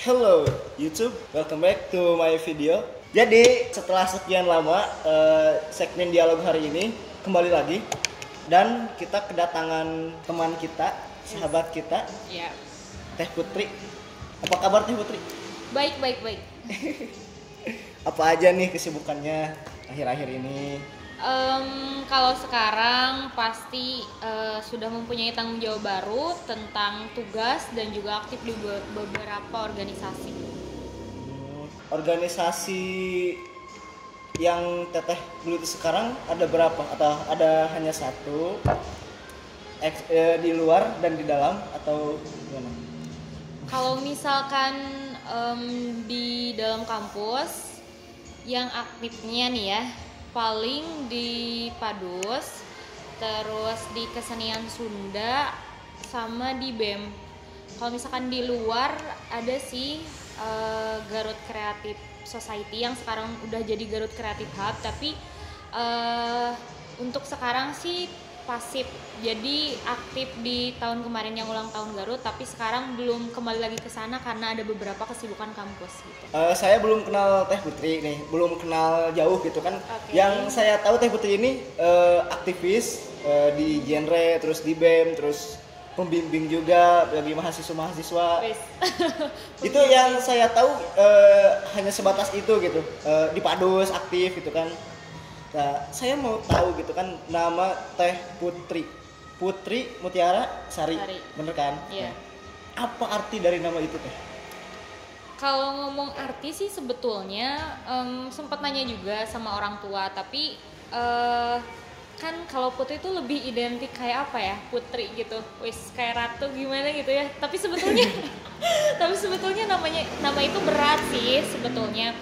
Hello YouTube, welcome back to my video. Jadi setelah sekian lama eh, segmen dialog hari ini kembali lagi dan kita kedatangan teman kita, sahabat kita, Ya. Teh Putri. Apa kabar Teh Putri? Baik, baik, baik. Apa aja nih kesibukannya akhir-akhir ini? Em, kalau sekarang pasti eh, sudah mempunyai tanggung jawab baru tentang tugas dan juga aktif di be- beberapa organisasi. Organisasi yang Teteh geluti sekarang ada berapa? Atau ada hanya satu? Eks- eh, di luar dan di dalam atau gimana? Kalau misalkan em, di dalam kampus yang aktifnya nih ya, paling di Padus, terus di kesenian Sunda, sama di BEM. Kalau misalkan di luar ada sih eh, Garut Creative Society yang sekarang udah jadi Garut Creative Hub, tapi eh, untuk sekarang sih pasif jadi aktif di tahun kemarin yang ulang tahun Garut tapi sekarang belum kembali lagi ke sana karena ada beberapa kesibukan kampus gitu Eh, saya belum kenal Teh Putri nih, belum kenal jauh gitu kan. Oke. Yang saya tahu Teh Putri ini eh, aktivis eh, di genre, terus di BEM, terus pembimbing juga bagi mahasiswa-mahasiswa. Itu yang saya tahu eh, hanya sebatas itu gitu. Eh, di Padus aktif gitu kan. Nah, saya mau tahu gitu kan nama Teh Putri. Putri Mutiara Sari. Sari. Bener kan? Iya. Nah, apa arti dari nama itu Teh? Kalau ngomong arti sih sebetulnya em, sempat nanya juga sama orang tua, tapi eh, kan kalau putri itu lebih identik kayak apa ya putri gitu, wis kayak ratu gimana gitu ya. Tapi sebetulnya, tapi sebetulnya namanya nama itu berat sih sebetulnya.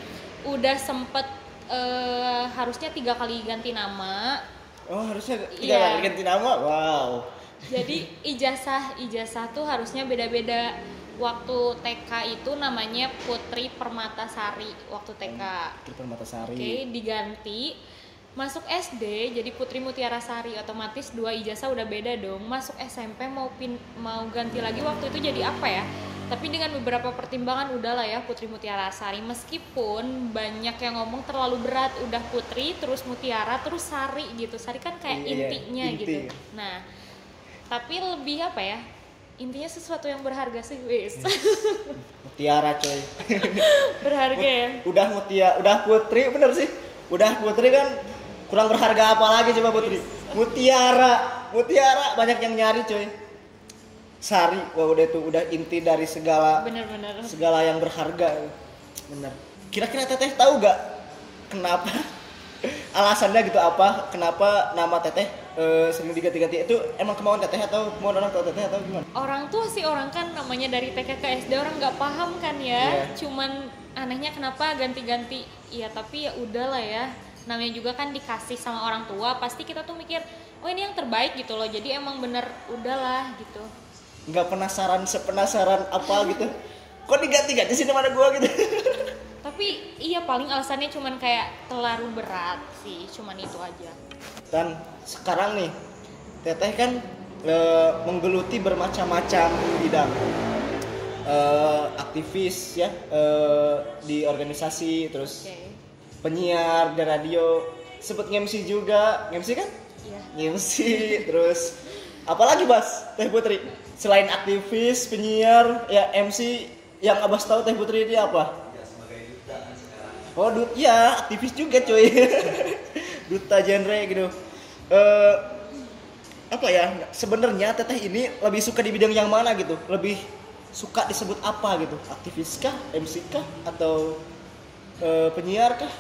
Udah sempet eh, harusnya tiga kali ganti nama. Oh, harusnya tiga kali ganti nama. Wow. Jadi ijazah ijazah tuh harusnya beda-beda. Waktu TK itu namanya Putri Permatasari waktu TK. Putri Permatasari. Oke, diganti. Masuk SD jadi Putri Mutiara Sari otomatis dua ijazah udah beda dong. Masuk SMP mau pin mau ganti lagi waktu itu jadi apa ya? Tapi dengan beberapa pertimbangan udahlah ya Putri Mutiara Sari meskipun banyak yang ngomong terlalu berat udah Putri terus Mutiara terus Sari gitu. Sari kan kayak Iya, iya, intinya inti. gitu. Nah, tapi lebih apa ya? Intinya sesuatu yang berharga sih, wis. Mutiara coy. berharga ya. Udah Mutia, udah Putri bener sih. Udah Putri kan kurang berharga apa lagi coba Putri? Mutiara, Mutiara banyak yang nyari coy. Sari, wah udah itu udah inti dari segala Bener-bener. segala yang berharga. Bener. Kira-kira Teteh tahu gak kenapa alasannya gitu apa? Kenapa nama Teteh eh, sering diganti-ganti itu emang kemauan Teteh atau kemauan orang tua Teteh atau gimana? Orang tua sih orang kan namanya dari TK ke SD orang nggak paham kan ya. Iya. Cuman anehnya kenapa ganti-ganti? Iya tapi ya udahlah ya. Namanya juga kan dikasih sama orang tua, pasti kita tuh mikir, oh ini yang terbaik gitu loh. Jadi emang bener udahlah gitu. nggak penasaran sepenasaran apa gitu kok diganti-ganti sih nama gua gitu Tapi iya paling alasannya cuman kayak terlalu berat sih, cuman itu aja. dan sekarang nih teteh kan eh, menggeluti bermacam-macam bidang Eh, aktivis ya eh, di organisasi terus Oke. Penyiar di radio sempet MC juga MC kan Iya. MC terus apalagi Bas Teh Putri selain aktivis penyiar ya MC yang Abas tahu Teh Putri ini apa Oh, dut ya, aktivis juga cuy. Duta genre gitu. Eh apa ya? Sebenarnya Teteh ini lebih suka di bidang yang mana gitu? Lebih suka disebut apa gitu? Aktivis kah, MC kah atau eh, penyiar kah?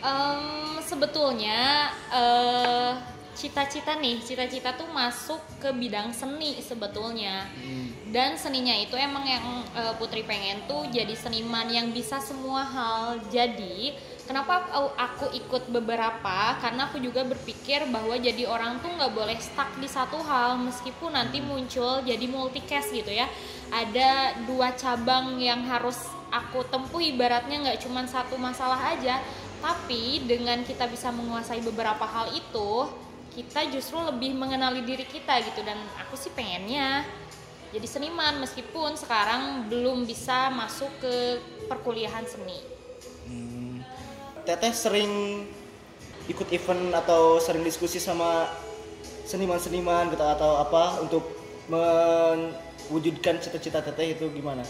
Em, sebetulnya eh, cita-cita nih, cita-cita tuh masuk ke bidang seni sebetulnya. Dan seninya itu emang yang eh, Putri pengen tuh jadi seniman yang bisa semua hal. Jadi, kenapa aku, aku ikut beberapa? Karena aku juga berpikir bahwa jadi orang tuh nggak boleh stuck di satu hal meskipun nanti muncul jadi multicast gitu ya. Ada dua cabang yang harus aku tempuh ibaratnya nggak cuma satu masalah aja, tapi dengan kita bisa menguasai beberapa hal itu, kita justru lebih mengenali diri kita gitu dan aku sih pengennya jadi seniman meskipun sekarang belum bisa masuk ke perkuliahan seni Hmm. Teteh sering ikut event atau sering diskusi sama seniman-seniman gitu atau apa untuk mewujudkan cita-cita teteh itu gimana?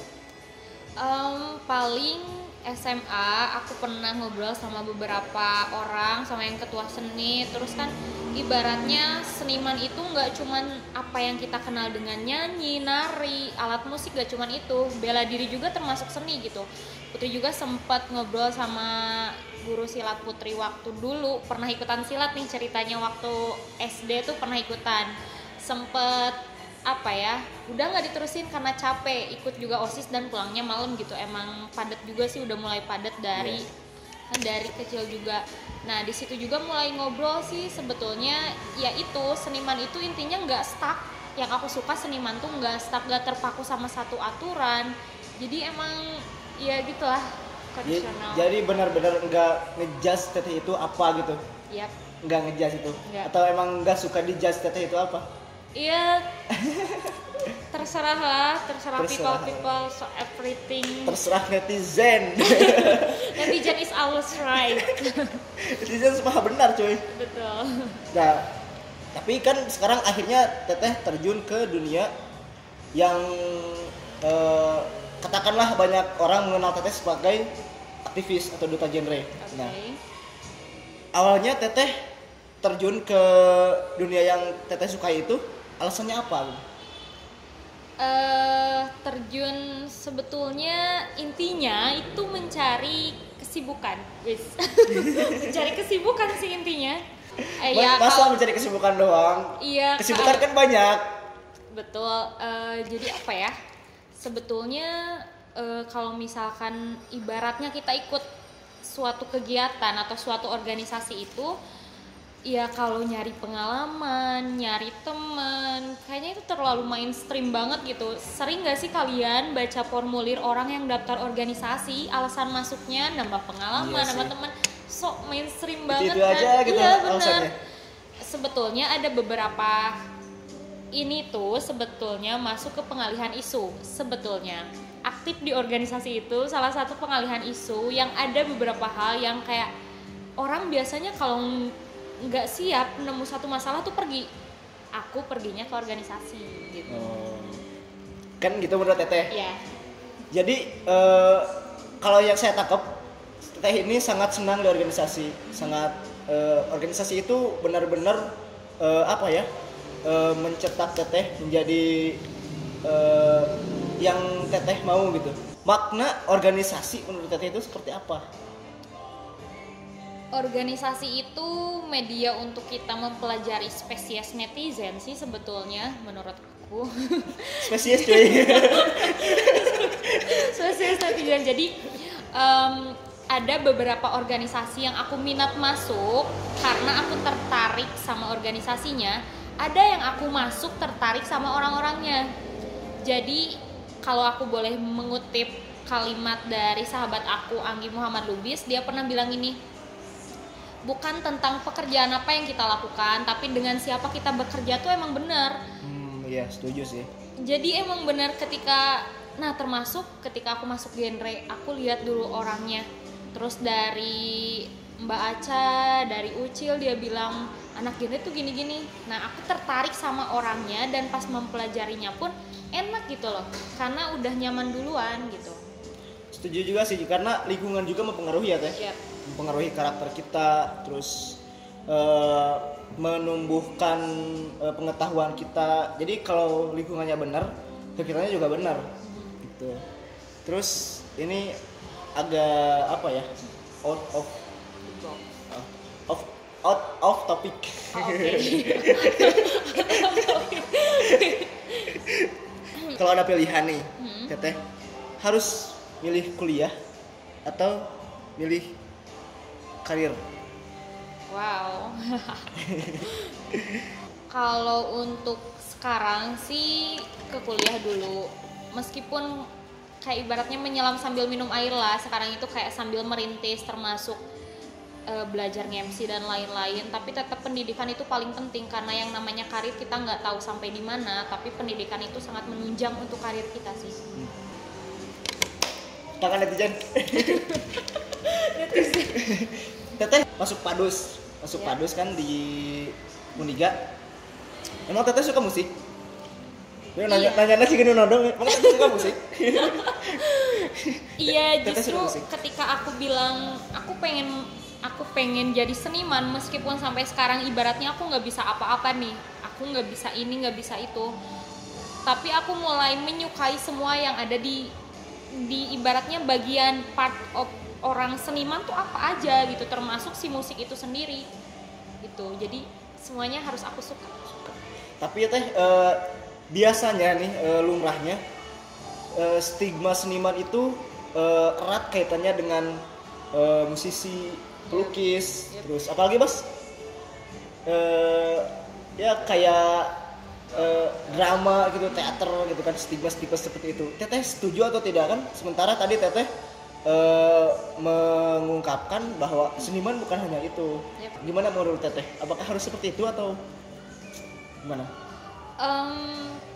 Em, paling SMA aku pernah ngobrol sama beberapa orang sama yang ketua seni. Terus kan ibaratnya seniman itu nggak cuman apa yang kita kenal dengan nyanyi nari alat musik gak cuman itu. Bela diri juga termasuk seni gitu. Putri juga sempat ngobrol sama guru silat Putri waktu dulu. Pernah ikutan silat nih ceritanya waktu SD tuh pernah ikutan. Sempet apa ya udah nggak diterusin karena capek ikut juga osis dan pulangnya malam gitu emang padat juga sih udah mulai padat dari kan dari kecil juga nah di situ juga mulai ngobrol sih sebetulnya ya itu seniman itu intinya nggak stuck yang aku suka seniman tuh nggak stuck nggak terpaku sama satu aturan jadi emang ya gitulah kondisional jadi benar-benar nggak ngejudge teteh itu apa gitu? Yap. Nggak ngejudge itu? Nggak. Atau emang nggak suka dijudge teteh itu apa? Iya terserah lah terserah, Terserah. people people so everything Terserah netizen. netizen is always right netizen semua benar cuy. betul Nah, tapi kan sekarang akhirnya teteh terjun ke dunia yang eh, katakanlah banyak orang mengenal teteh sebagai aktivis atau duta genre. oke Nah, awalnya teteh terjun ke dunia yang teteh sukai itu alasannya apa? eh terjun sebetulnya intinya itu mencari kesibukan wis mencari kesibukan sih intinya eh, ya Masa kalau- mencari kesibukan doang? iya Kesibukan kan banyak. Betul. eh, jadi apa ya? Sebetulnya eh, kalau misalkan ibaratnya kita ikut suatu kegiatan atau suatu organisasi itu, ya kalau nyari pengalaman, nyari temen, kayaknya itu terlalu mainstream banget gitu. Sering gak sih kalian baca formulir orang yang daftar organisasi, alasan masuknya nambah pengalaman, Iya nambah teman, sok mainstream Itu- banget itu kan? aja gitu iya benar. Sebetulnya ada beberapa ini tuh sebetulnya masuk ke pengalihan isu sebetulnya. Aktif di organisasi itu salah satu pengalihan isu yang ada beberapa hal yang kayak orang biasanya kalau nggak siap nemu satu masalah tuh pergi aku perginya ke organisasi gitu Oh. Kan gitu menurut teteh. ya Jadi eh, kalau yang saya tangkap Teteh ini sangat senang di organisasi, sangat eh, organisasi itu benar-benar eh, apa ya eh, mencetak Teteh menjadi eh, yang Teteh mau gitu. Makna organisasi menurut Teteh itu seperti apa? Organisasi itu media untuk kita mempelajari spesies netizen sih sebetulnya menurut aku. Spesies cuy. spesies netizen. Jadi em, ada beberapa organisasi yang aku minat masuk karena aku tertarik sama organisasinya. Ada yang aku masuk tertarik sama orang-orangnya. Jadi kalau aku boleh mengutip kalimat dari sahabat aku Anggi Muhammad Lubis dia pernah bilang ini bukan tentang pekerjaan apa yang kita lakukan tapi dengan siapa kita bekerja tuh emang benar hmm, iya setuju sih. jadi emang benar ketika nah termasuk ketika aku masuk genre aku lihat dulu orangnya terus dari Mbak Aca dari Ucil dia bilang anak genre tuh gini-gini nah aku tertarik sama orangnya dan pas mempelajarinya pun enak gitu loh karena udah nyaman duluan gitu Setuju juga sih karena lingkungan juga mempengaruhi ya teh. Yap. Mempengaruhi karakter kita terus eh, menumbuhkan eh, pengetahuan kita. Jadi kalau lingkungannya benar pikirannya juga benar gitu. Terus ini agak apa ya out of uh, off out of topic. Oh, oke kalau ada pilihan nih Hmm. teteh harus milih kuliah atau milih karir Wow. Kalau untuk sekarang sih ke kuliah dulu. Meskipun kayak ibaratnya menyelam sambil minum air lah. Sekarang itu kayak sambil merintis termasuk eh, belajar MC dan lain-lain tapi tetap pendidikan itu paling penting karena yang namanya karir kita nggak tahu sampai di mana tapi pendidikan itu sangat menunjang untuk karir kita sih tangan netizen teteh masuk padus masuk Ya. padus kan di Uniga emang teteh suka musik Dia nanya, Iya. nanya sih gini nodong, emang teteh suka musik? Iya justru musik? ketika aku bilang aku pengen aku pengen jadi seniman meskipun sampai sekarang ibaratnya aku nggak bisa apa-apa nih aku nggak bisa ini nggak bisa itu tapi aku mulai menyukai semua yang ada di di ibaratnya bagian part of orang seniman tuh apa aja gitu termasuk si musik itu sendiri gitu jadi semuanya harus aku suka Tapi ya teh eh, biasanya nih eh, lumrahnya eh, stigma seniman itu erat kaitannya dengan musisi, pelukis, Yep. terus apalagi mas? Eh, ya kayak eh, drama gitu, teater gitu kan stigma-stigma seperti itu. Teteh setuju atau tidak kan? Sementara tadi teteh eh, mengungkapkan bahwa seniman bukan hanya itu. Yep. Gimana menurut teteh? Apakah harus seperti itu atau gimana? Em,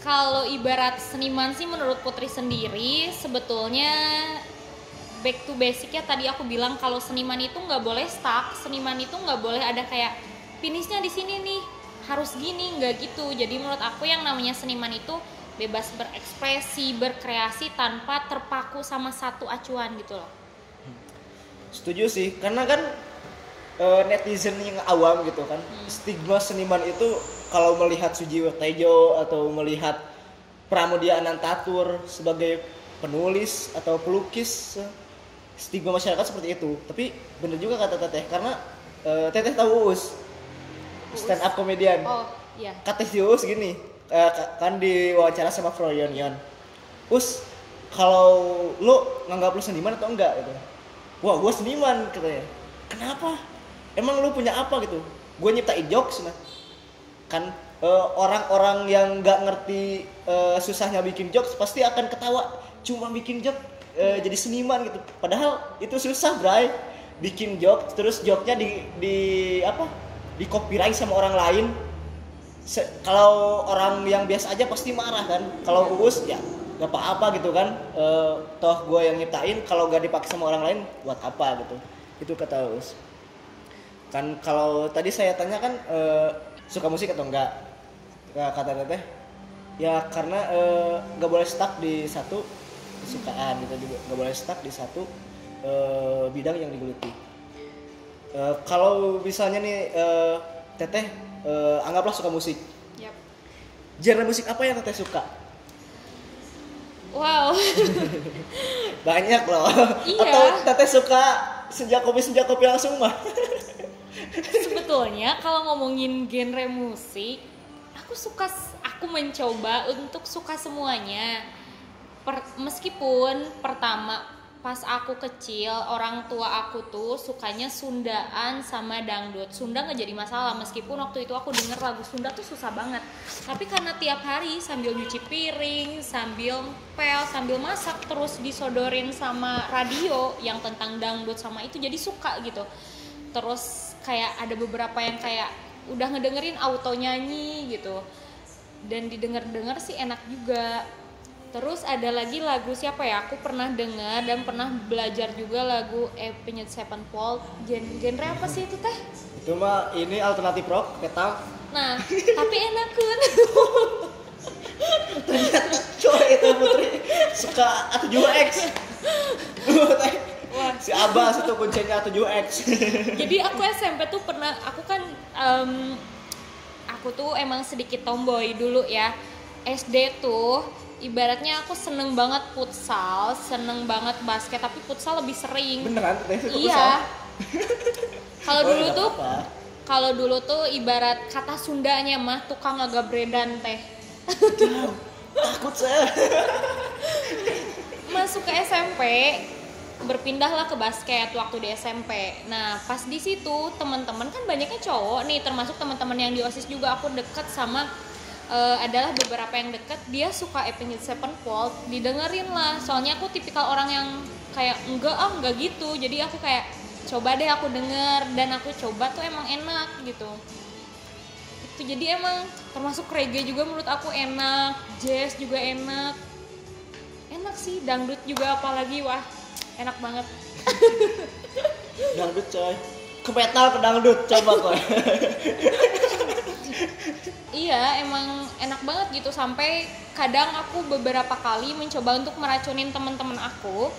kalau ibarat seniman sih menurut Putri sendiri sebetulnya back to basic ya tadi aku bilang kalau seniman itu nggak boleh stuck seniman itu nggak boleh ada kayak finishnya di sini nih harus gini nggak gitu jadi menurut aku yang namanya seniman itu bebas berekspresi berkreasi tanpa terpaku sama satu acuan gitu loh Setuju sih, karena kan eh, netizen yang awam gitu kan, stigma seniman itu kalau melihat Sujiwo Tejo atau melihat Pramudia Anantatur sebagai penulis atau pelukis, stigma masyarakat seperti itu. Tapi bener juga kata Teteh, karena eh, Teteh tahu Uus, stand up comedian. oh iya Kata si Uus gini, eh, ka- kan di wawancara sama Froyon Yon. Us, kalau lu nganggap lu seniman atau enggak gitu. Wah, gua seniman katanya. Kenapa? Emang lu punya apa gitu? Gue nyiptain jokes nah. Kan eh, orang-orang yang nggak ngerti eh, susahnya bikin jokes pasti akan ketawa cuma bikin joke eh, jadi seniman gitu. Padahal itu susah, Bray. Bikin joke terus joknya di di apa? Di copyright sama orang lain Se- kalau orang yang biasa aja pasti marah kan? Kalau uus ya gak apa-apa gitu kan? Eh, toh gue yang nyiptain kalau gak dipakai sama orang lain buat apa gitu? Itu kata uus. Kan kalau tadi saya tanya kan eh, suka musik atau enggak Ya, kata teteh ya karena eh, gak boleh stuck di satu kesukaan gitu juga gak boleh stuck di satu eh, bidang yang digeluti Eh, kalau misalnya nih eh, teteh eh, anggaplah suka musik. Yap. genre musik apa yang teteh suka? Wow. Banyak loh. Iya. atau teteh suka senja kopi senja kopi langsung mah? Sebetulnya kalau ngomongin genre musik aku suka aku mencoba untuk suka semuanya. Per- meskipun pertama pas aku kecil orang tua aku tuh sukanya Sundaan sama dangdut. Sunda nggak jadi masalah meskipun waktu itu aku denger lagu Sunda tuh susah banget. Tapi karena tiap hari sambil nyuci piring sambil pel sambil masak terus disodorin sama radio yang tentang dangdut sama itu jadi suka gitu. Terus kayak ada beberapa yang kayak udah ngedengerin auto nyanyi gitu. Dan didengar-dengar sih enak juga terus ada lagi lagu siapa ya? Aku pernah dengar dan pernah belajar juga lagu Avenged Sevenfold Gen genre apa sih itu teh? Itu mah ini alternatif rock metal. Nah tapi enak kan ternyata coy itu putri suka A7X Teh, Wah. si Abbas itu kuncinya A7X jadi aku SMP tuh pernah aku kan em, aku tuh emang sedikit tomboy dulu ya. SD tuh ibaratnya aku seneng banget futsal seneng banget basket tapi futsal lebih sering. Beneran? Iya. kalau Oh, dulu nggak tuh kalau dulu tuh ibarat kata Sundanya mah tukang agabredan teh. Takut saya. Masuk ke SMP berpindahlah ke basket waktu di SMP. Nah, pas di situ teman-teman kan banyaknya cowok nih, termasuk teman-teman yang di OSIS juga aku deket sama eh, adalah beberapa yang deket dia suka Avenged Sevenfold, didengerin lah. Soalnya aku tipikal orang yang kayak enggak ah enggak gitu. Jadi aku kayak coba deh aku denger dan aku coba tuh emang enak gitu. Itu jadi emang termasuk reggae juga menurut aku enak jazz juga enak. Enak sih dangdut juga apalagi wah enak banget. Dangdut coy. Ke metal ke dangdut coba kok iya emang enak banget gitu. Sampai kadang aku beberapa kali mencoba untuk meracunin teman-teman aku.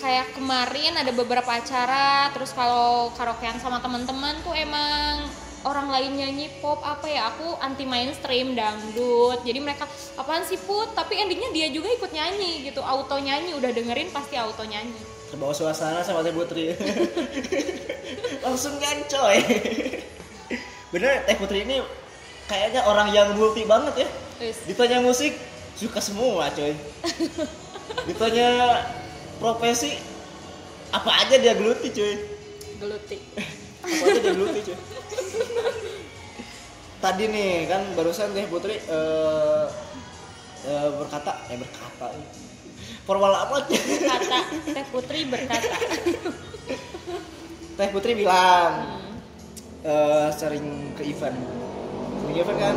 Kayak kemarin ada beberapa acara terus kalau karaokean sama teman-teman tuh emang orang lain nyanyi pop apa ya aku anti mainstream dangdut. Jadi mereka apaan sih put? Tapi endingnya dia juga ikut nyanyi gitu auto nyanyi udah dengerin pasti auto nyanyi terbawa suasana sama Teh Putri. Langsung kan coy bener Teh Putri ini kayaknya orang yang multi banget ya. Ditanya musik suka semua coy. Ditanya profesi apa aja dia geluti coy? Geluti. Apa aja dia geluti coy? Tadi nih kan barusan Teh Putri eh, eh, berkata eh berkata formal amat kata teh putri berkata. Teh Putri bilang eh, sering ke event. Sering ke event kan?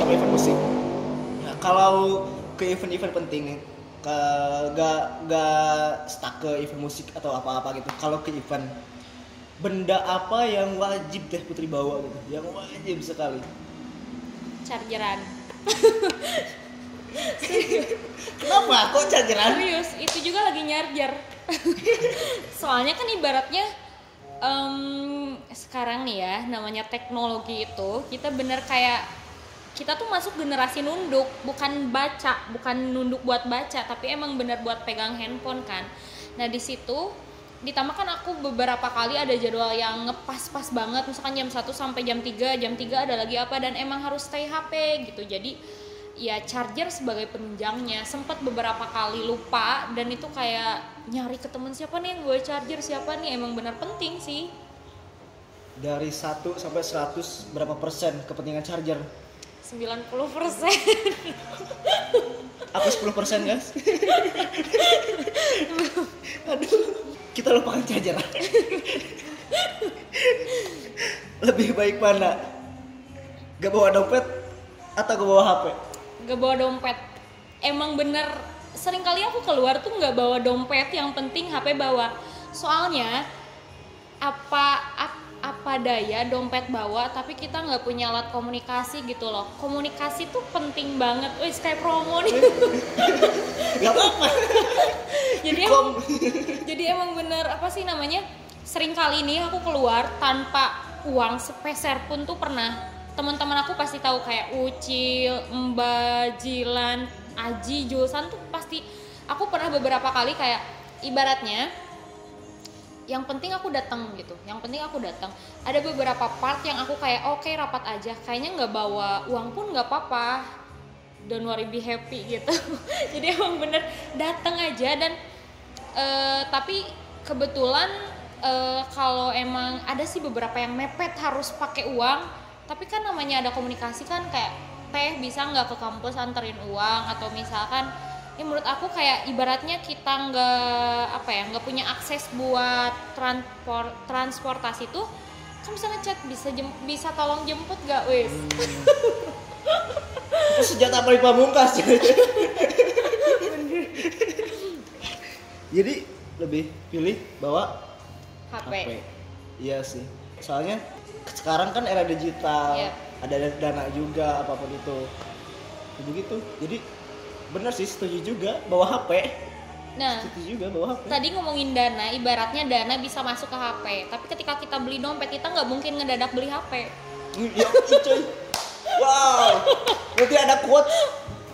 Ke event musik? Nah, kalau ke event-event penting nih ke gak gak stuck ke event musik atau apa-apa gitu. Kalau ke event benda apa yang wajib Teh Putri bawa gitu? Yang wajib sekali. Chargeran. Kenapa kok chargeran? Serius itu juga lagi nyarjar. Soalnya kan ibaratnya em, sekarang nih ya namanya teknologi itu kita bener kayak kita tuh masuk generasi nunduk bukan baca bukan nunduk buat baca tapi emang bener buat pegang handphone kan. Nah di situ ditambah kan aku beberapa kali ada jadwal yang ngepas-pas banget misalkan jam 1 sampai jam 3 jam 3 ada lagi apa dan emang harus stay HP gitu. Jadi ya charger sebagai penunjangnya. Sempat beberapa kali lupa dan itu kayak nyari ke temen siapa nih yang gue charger? Siapa nih? Emang bener penting sih. Dari 1 sampai 100 berapa persen kepentingan charger? 90% aku 10 persen guys. Aduh kita lupakan charger. Lebih baik mana? Gak bawa dompet atau gak bawa HP gak bawa dompet. Emang bener sering kali aku keluar tuh nggak bawa dompet yang penting HP bawa. Soalnya apa ap- apa daya dompet bawa tapi kita nggak punya alat komunikasi gitu loh. Komunikasi tuh penting banget. Wih kayak promo nih. Gak apa-apa. Jadi emang jadi emang bener apa sih namanya? Sering kali ini aku keluar tanpa uang sepeser pun tuh pernah teman-teman aku pasti tahu kayak Ucil, Mbak Jilan, Aji, Julsan tuh pasti aku pernah beberapa kali kayak ibaratnya yang penting aku datang gitu yang penting aku datang ada beberapa part yang aku kayak oke rapat aja. Kayaknya nggak bawa uang pun nggak apa-apa. Don't worry be happy gitu. Jadi emang bener datang aja dan eh, tapi kebetulan eh, kalau emang ada sih beberapa yang mepet harus pakai uang tapi kan namanya ada komunikasi kan kayak teh bisa nggak ke kampus anterin uang? Atau misalkan ya menurut aku kayak ibaratnya kita nggak apa ya nggak punya akses buat transport transportasi tuh kan bisa ngechat bisa jem- bisa tolong jemput gak wes itu senjata paling pamungkas. Jadi lebih pilih bawa HP, HP iya sih. Soalnya sekarang kan era digital. Iya. ada dana juga apa pun itu. Begitu. Jadi bener sih setuju juga. Bawa HP nah setuju juga bawa HP tadi ngomongin dana ibaratnya dana bisa masuk ke HP tapi ketika kita beli dompet kita nggak mungkin ngedadak beli HP ya coy. Wow. Nanti ada quotes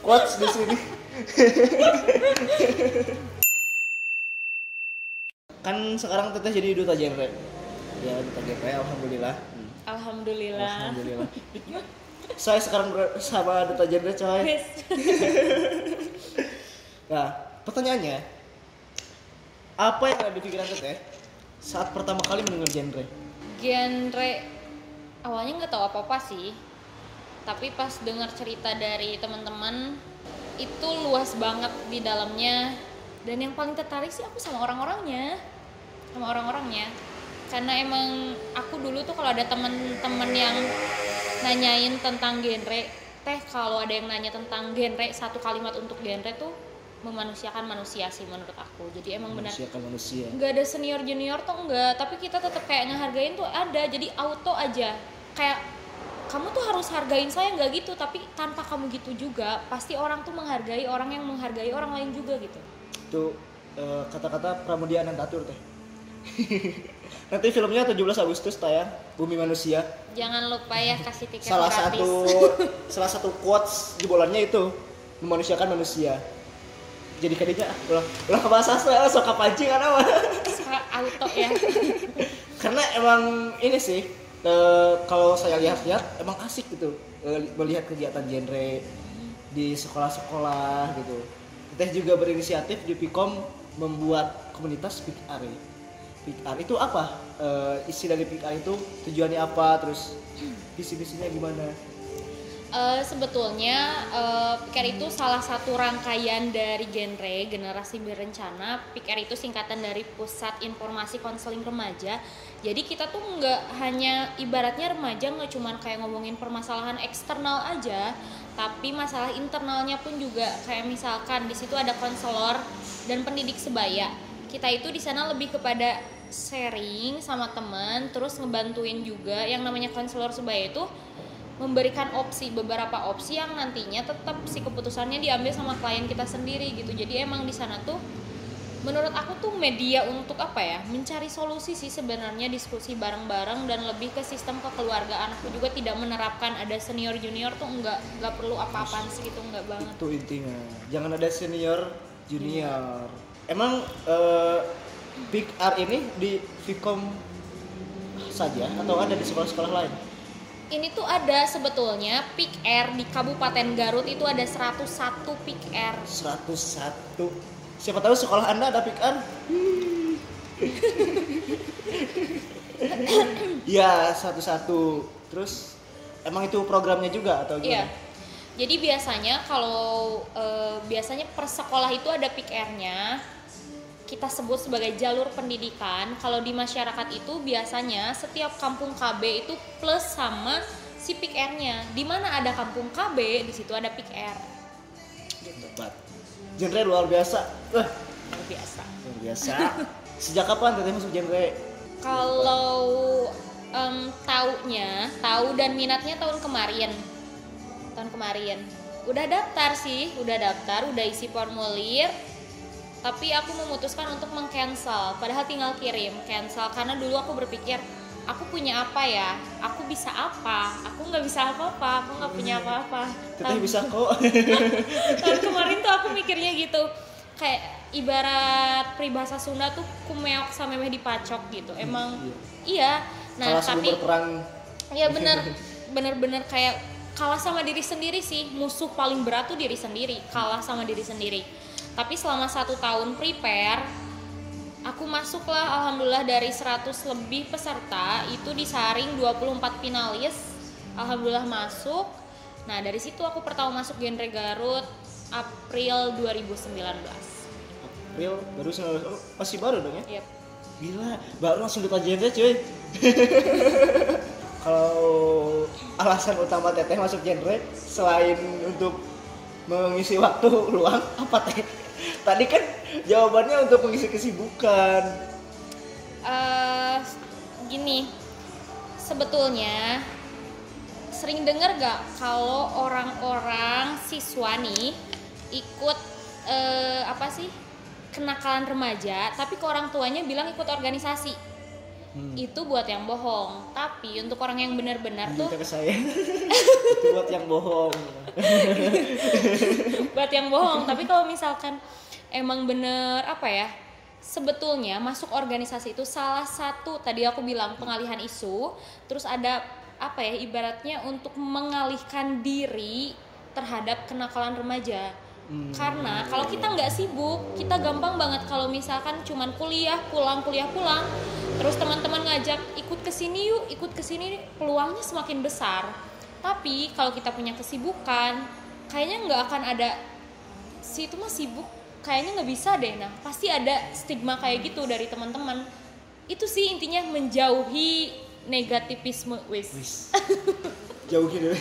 quotes di sini. Kan sekarang teteh jadi duta genre ya duta genre alhamdulillah alhamdulillah. Alhamdulillah. Saya sekarang bersama duta genre coy. Nah pertanyaannya apa yang ada di pikiran teteh saat pertama kali mendengar genre? Genre awalnya nggak tahu apa apa sih. Tapi pas dengar cerita dari teman-teman itu luas banget di dalamnya. Dan yang paling tertarik sih aku sama orang-orangnya. Sama orang-orangnya karena emang aku dulu tuh kalau ada temen-temen yang nanyain tentang genre teh kalau ada yang nanya tentang genre satu kalimat untuk genre tuh memanusiakan manusia sih menurut aku. Jadi emang benar. Manusia. Nggak ada senior junior tuh enggak tapi kita tetap kayak ngehargain tuh ada jadi auto aja. Kayak kamu tuh harus hargain saya nggak gitu tapi tanpa kamu gitu juga pasti orang tuh menghargai orang yang menghargai orang lain juga gitu. Itu eh, kata-kata Pramudia Anantatur teh nanti filmnya 17 Agustus tayang Bumi Manusia. Jangan lupa ya kasih tiket salah gratis. satu salah satu quotes jebolannya itu memanusiakan manusia. Jadi kadinya ah, ulang ulang ke bahasa Sunda sok kapancing kan apa? Auto ya. Karena emang ini sih eh, kalau saya lihat-lihat emang asik gitu eh, melihat kegiatan genre di sekolah-sekolah gitu. Kita juga berinisiatif di Pikom membuat komunitas R Pick R itu apa Eh, isi dari Pick R itu tujuannya apa terus visi-visinya gimana Eh, sebetulnya PIKR itu salah satu rangkaian dari genre generasi berencana. PIKR itu singkatan dari Pusat Informasi Konseling Remaja. Jadi kita tuh nggak hanya ibaratnya remaja nggak cuman kayak ngomongin permasalahan eksternal aja, tapi masalah internalnya pun juga kayak misalkan di situ ada konselor dan pendidik sebaya. Kita itu di sana lebih kepada sharing sama teman, terus ngebantuin juga. Yang namanya konselor sebaya itu memberikan opsi beberapa opsi yang nantinya tetap si keputusannya diambil sama klien kita sendiri gitu. Jadi emang di sana tuh menurut aku tuh media untuk apa ya? Mencari solusi sih sebenarnya diskusi bareng-bareng dan lebih ke sistem kekeluargaan. Aku juga tidak menerapkan ada senior junior tuh enggak enggak perlu apa-apaan sih gitu enggak banget. Itu intinya. Jangan ada senior junior emang eh, Big R ini di Vcom saja atau ada di sekolah-sekolah lain? Ini tuh ada sebetulnya Peak Air di Kabupaten Garut itu ada 101 Peak Air 101 siapa tahu sekolah anda ada Big R? Ya satu-satu. Terus emang itu programnya juga atau Iya. gimana Jadi biasanya kalau eh, biasanya per sekolah itu ada PIK-nya. Kita sebut sebagai jalur pendidikan. Kalau di masyarakat itu biasanya setiap kampung KB itu plus sama si PIK-nya. Di mana ada kampung KB, di situ ada PIK-R. Gitu. Hebat. genre luar biasa eh Luar biasa. luar biasa sejak kapan teteh masuk genre Kalau em, taunya, tahu dan minatnya tahun kemarin. Tahun kemarin. Udah daftar sih, udah daftar, udah isi formulir. Tapi aku memutuskan untuk meng-cancel. Padahal tinggal kirim, cancel. Karena dulu aku berpikir aku punya apa ya? Aku bisa apa? Aku nggak bisa apa-apa, aku nggak punya apa-apa. teteh Tahun- bisa kok. Tahun kemarin tuh aku mikirnya gitu. Kayak ibarat peribahasa Sunda tuh kumeok sama meh dipacok gitu. Emang iya. nah Kalah tapi berperang. Ya bener. Bener-bener kayak kalah sama diri sendiri sih. Musuh paling berat tuh diri sendiri. Kalah sama diri sendiri tapi selama satu tahun prepare aku masuklah alhamdulillah dari 100 lebih peserta itu disaring 24 finalis alhamdulillah masuk nah dari situ aku pertama masuk genre Garut April 2019 April baru 19 oh, masih baru dong ya Yep. Gila, baru langsung duta genre cuy. Kalau alasan utama teteh masuk genre selain untuk mengisi waktu luang apa teh? Tadi kan jawabannya untuk mengisi kesibukan. eh gini sebetulnya sering dengar gak kalau orang-orang siswa nih ikut eh, apa sih kenakalan remaja tapi ke orang tuanya bilang ikut organisasi Hmm. itu buat yang bohong tapi untuk orang yang benar-benar tuh ke saya. Itu buat yang bohong. buat yang bohong tapi kalau misalkan emang bener apa ya sebetulnya masuk organisasi itu salah satu tadi aku bilang pengalihan isu terus ada apa ya ibaratnya untuk mengalihkan diri terhadap kenakalan remaja. Hmm. karena kalau kita nggak sibuk kita gampang banget kalau misalkan cuman kuliah pulang kuliah pulang terus teman-teman ngajak ikut ke sini yuk ikut ke sini. Peluangnya semakin besar. Tapi kalau kita punya kesibukan kayaknya nggak akan ada si itu mah sibuk kayaknya nggak bisa deh nah pasti ada stigma kayak gitu dari teman-teman itu sih intinya menjauhi negativisme wis Wis. Jauh gitu.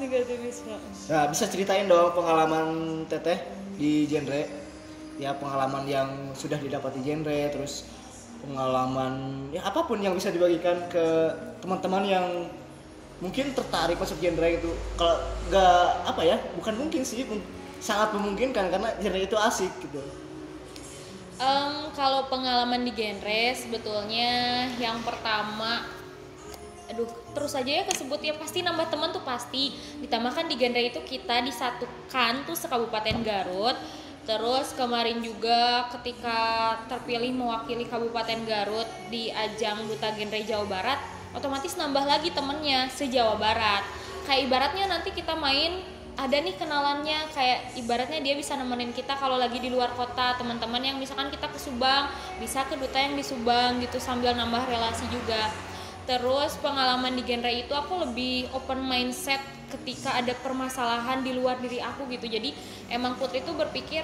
negativisme Nah, bisa ceritain dong pengalaman Teteh di genre. Ya, pengalaman yang sudah didapat di genre, terus pengalaman ya apa pun yang bisa dibagikan ke teman-teman yang mungkin tertarik masuk genre itu. Kalau nggak apa ya, bukan mungkin sih, sangat memungkinkan karena genre itu asik gitu. Em, kalau pengalaman di genre sebetulnya yang pertama aduh terus aja ya kesebut ya pasti nambah teman tuh pasti. Ditambahkan di genre itu kita disatukan tuh sekabupaten Garut. Terus kemarin juga ketika terpilih mewakili Kabupaten Garut di ajang Duta Genre Jawa Barat otomatis nambah lagi temennya se Jawa Barat. Kayak ibaratnya nanti kita main ada nih kenalannya kayak ibaratnya dia bisa nemenin kita kalau lagi di luar kota teman-teman yang misalkan kita ke Subang bisa ke duta yang di Subang gitu sambil nambah relasi juga. Terus pengalaman di genre itu aku lebih open mindset ketika ada permasalahan di luar diri aku gitu. Jadi emang Putri itu berpikir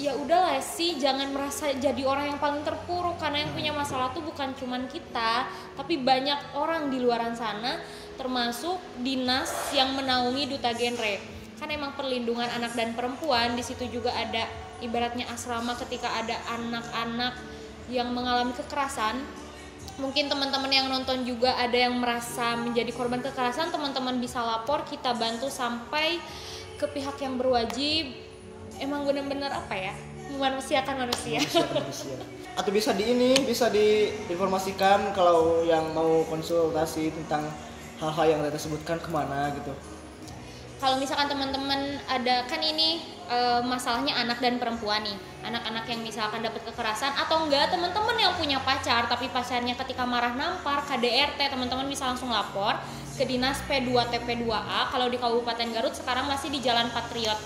ya udahlah sih jangan merasa jadi orang yang paling terpuruk karena yang punya masalah tuh bukan cuman kita tapi banyak orang di luaran sana termasuk dinas yang menaungi duta genre. Kan emang perlindungan anak dan perempuan di situ juga ada ibaratnya asrama ketika ada anak-anak yang mengalami kekerasan. Mungkin teman-teman yang nonton juga ada yang merasa menjadi korban kekerasan teman-teman bisa lapor kita bantu sampai ke pihak yang berwajib emang benar-benar apa ya? Memanusiakan manusia. Manusia. Atau bisa di ini, bisa diinformasikan kalau yang mau konsultasi tentang hal-hal yang kita sebutkan ke mana gitu. kalau misalkan teman-teman ada kan ini eh, masalahnya anak dan perempuan nih. Anak-anak yang misalkan dapat kekerasan atau enggak teman-teman yang punya pacar tapi pacarnya ketika marah nampar KDRT teman-teman bisa langsung lapor ke dinas P2 TP2A kalau di Kabupaten Garut sekarang masih di Jalan Patriot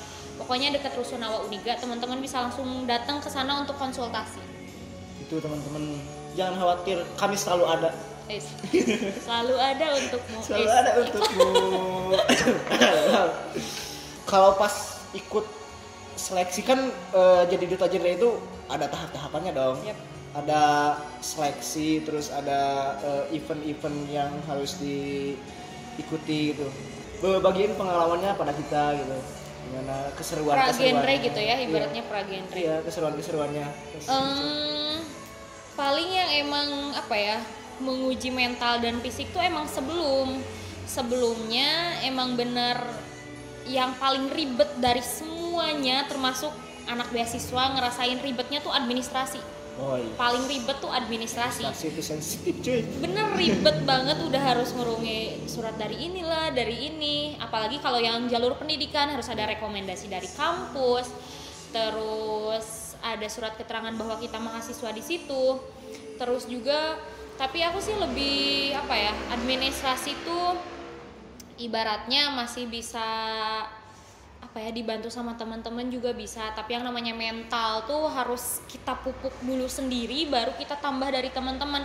pokoknya dekat Rusunawa Uniga teman-teman bisa langsung datang ke sana untuk konsultasi Itu teman-teman jangan khawatir, kami selalu ada. Is. selalu ada untukmu Selalu Is. ada untukmu. kalau pas ikut seleksi kan eh, jadi duta genre itu ada tahap-tahapannya dong. Yep. Ada seleksi, terus ada eh, event-event yang harus diikuti gitu. Bagiin pengalamannya pada kita gitu. Gimana keseruan pra genre keseruannya. gitu ya Iya. ibaratnya pra genre Iya, keseruan-keseruannya. Em, paling yang emang apa ya menguji mental dan fisik tuh emang sebelum sebelumnya emang bener yang paling ribet dari semuanya termasuk anak beasiswa ngerasain ribetnya tuh administrasi Oh iya. paling ribet tuh administrasi Administrasi sensitif cuy. bener ribet banget udah harus ngurungi surat dari inilah dari ini apalagi kalau yang jalur pendidikan harus ada rekomendasi dari kampus terus ada surat keterangan bahwa kita mahasiswa di situ terus juga tapi aku sih lebih apa ya administrasi tuh ibaratnya masih bisa apa ya dibantu sama teman-teman juga bisa. Tapi yang namanya mental tuh harus kita pupuk dulu sendiri baru kita tambah dari teman-teman.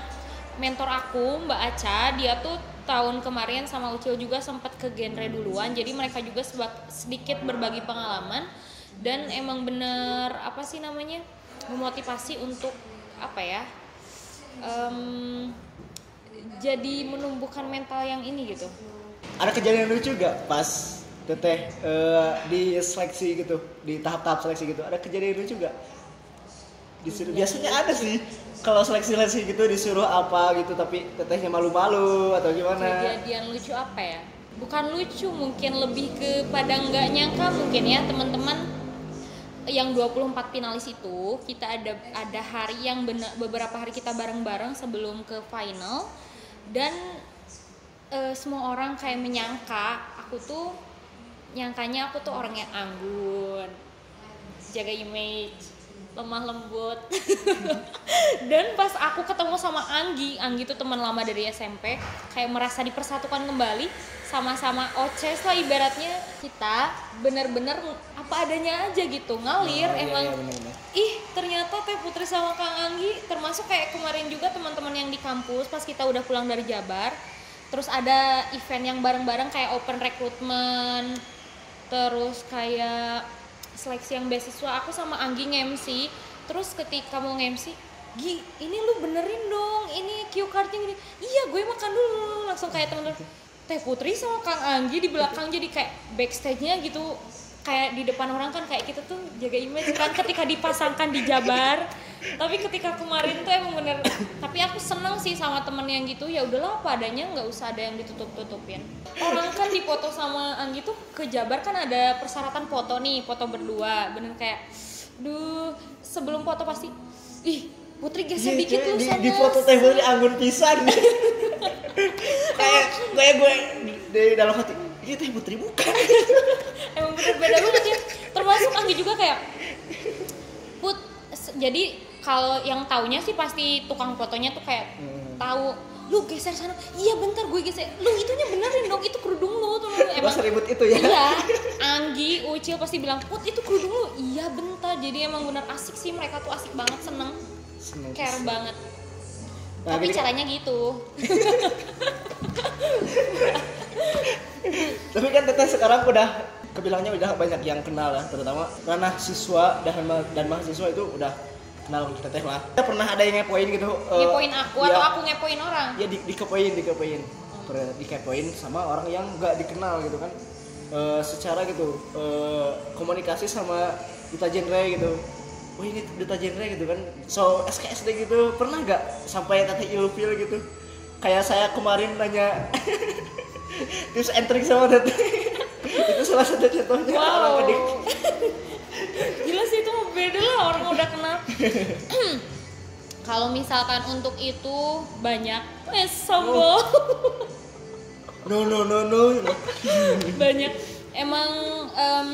Mentor aku Mbak Aca dia tuh tahun kemarin sama Ucil juga sempat ke genre duluan. Jadi mereka juga sedikit berbagi pengalaman. Dan emang bener apa sih namanya memotivasi untuk apa ya em, jadi menumbuhkan mental yang ini gitu. Ada kejadian lucu gak pas teteh eh, di seleksi gitu, di tahap-tahap seleksi gitu? Ada kejadian lucu gak? Disuruh, biasanya ada sih kalau seleksi-seleksi gitu disuruh apa gitu tapi tetehnya malu-malu atau gimana? kejadian lucu apa ya bukan lucu mungkin lebih ke pada nggak nyangka mungkin ya teman-teman yang 24 finalis itu kita ada ada hari yang bener, beberapa hari kita bareng-bareng sebelum ke final dan eh, semua orang kayak menyangka aku tuh nyangkanya aku tuh orang yang anggun jaga image lemah lembut. Dan pas aku ketemu sama Anggi Anggi itu teman lama dari SMP kayak merasa dipersatukan kembali sama-sama oces lah ibaratnya. Kita bener-bener apa adanya aja gitu ngalir Oh, iya, emang. iya, bener-bener. ih ternyata teh Putri sama Kang Anggi termasuk kayak kemarin juga teman-teman yang di kampus pas kita udah pulang dari Jabar terus ada event yang bareng-bareng kayak open recruitment terus kayak seleksi yang beasiswa aku sama Anggi nge-MC terus ketika mau nge-MC Gi, ini lu benerin dong, ini cue cardnya gini. Iya, gue makan dulu. Langsung kayak temen Teh Putri sama Kang Anggi di belakang jadi kayak backstage-nya gitu kayak di depan orang kan kayak kita tuh jaga image kan ketika dipasangkan di Jabar. Tapi ketika kemarin tuh emang bener tapi aku seneng sih sama temen yang gitu. Ya udahlah apa adanya nggak usah ada yang ditutup tutupin orang kan dipoto sama Anggi tuh ke Jabar kan ada persyaratan foto nih foto berdua. Bener kayak duh sebelum foto pasti ih Putri geser Iya, dikit cuy, lu di, sana. di foto teh putri anggun pisan. Kayak kayak gue di, di dalam hati ini teh putri bukan. Emang bener beda banget ya. Termasuk Anggi juga kayak put jadi kalau yang taunya sih pasti tukang fotonya tuh kayak Hmm. tahu lu geser sana. Iya bentar gue geser. Lu itunya benerin dong itu kerudung lu tuh emang pas ribut itu ya? Iya. Anggi Ucil pasti bilang put itu kerudung lu. Iya bentar. Jadi emang bener asik sih mereka tuh asik banget seneng. Seneng care banget tapi gini- caranya gitu. Tapi kan teteh sekarang udah kebilangnya udah banyak yang kenal lah terutama ranah siswa dan ma- dan mahasiswa itu udah kenal teteh lah. Pernah ada yang ngepoin gitu eh, ngepoin aku ya, atau aku ngepoin orang? Ya di, dikepoin dikepoin. Pernah dikepoin sama orang yang nggak dikenal gitu kan. Eh, secara gitu eh, komunikasi sama duta genre gitu wah ini duta genre gitu kan so SKSD gitu pernah nggak sampai teteh ilfil gitu kayak saya kemarin nanya tips and trick sama teteh itu salah satu contohnya orang Wow. adik Gila sih itu beda lah orang udah kenal. Kalau misalkan untuk itu banyak, eh sombong. no no no no banyak. Emang em,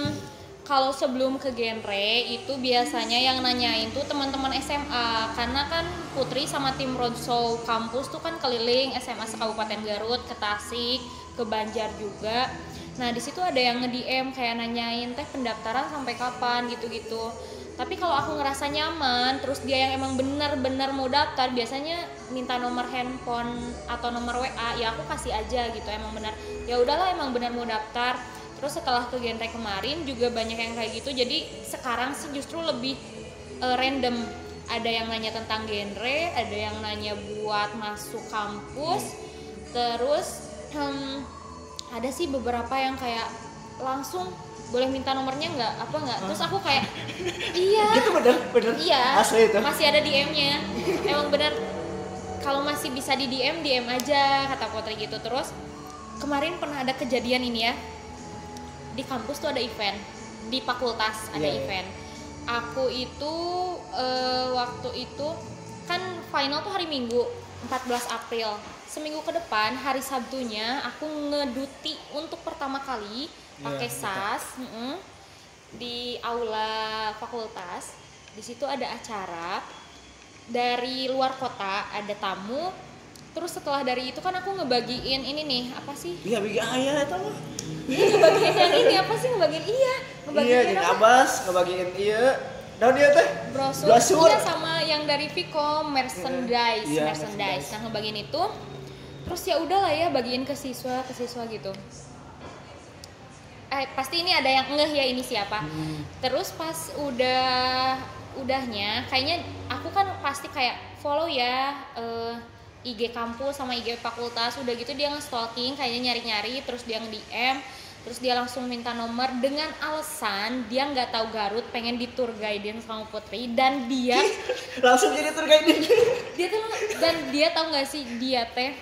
kalau sebelum ke genre itu biasanya yang nanyain tuh teman-teman SMA karena kan Putri sama tim roadshow kampus tuh kan keliling SMA sekabupaten Garut ke Tasik ke Banjar juga. Nah di situ ada yang nge-DM kayak nanyain teh pendaftaran sampai kapan? gitu-gitu. Tapi kalau aku ngerasa nyaman terus dia yang emang benar-benar mau daftar biasanya minta nomor handphone atau nomor WA ya aku kasih aja gitu emang benar. Ya udahlah emang benar mau daftar terus setelah ke genre kemarin juga banyak yang kayak gitu. Jadi sekarang sih justru lebih eh, random. Ada yang nanya tentang genre ada yang nanya buat masuk kampus. Terus em, ada sih beberapa yang kayak langsung boleh minta nomornya nggak? Apa nggak? Terus aku kayak iya. Itu bener bener. Iya. Asli itu. Masih ada DM-nya emang benar kalau masih bisa di DM DM aja kata Putri gitu. Terus kemarin pernah ada kejadian ini ya di kampus tuh ada event. Di fakultas ada Iya, iya. event. Aku itu eh, waktu itu kan final tuh hari Minggu 14 April. Seminggu ke depan hari Sabtunya aku ngeduti untuk pertama kali pakai Iya, SAS mm-mm, di aula fakultas. Di situ ada acara dari luar kota ada tamu terus setelah dari itu kan aku ngebagiin ini nih apa sih? Iya bikin ayah itu mah. Iya, ngebagiin yang ini apa sih? Ngebagiin iya ngebagiin iya apa? abas ngebagiin iya. Daun dia teh brosur, Brosur. iya sama yang dari Vicom merchandise Iya, merchandise. Nah ngebagiin itu. Terus ya udahlah ya bagiin ke siswa ke siswa gitu. Eh pasti ini ada yang ngeh ya ini siapa? Hmm. terus pas udah udahnya kayaknya aku kan pasti kayak follow ya eh, IG kampus sama IG fakultas udah gitu dia nge-stalking kayaknya nyari-nyari terus dia nge-DM terus dia langsung minta nomor dengan alasan dia nggak tahu Garut pengen di tour guidein sama Putri dan dia langsung jadi tour guide dia tuh dan dia tahu nggak sih dia teh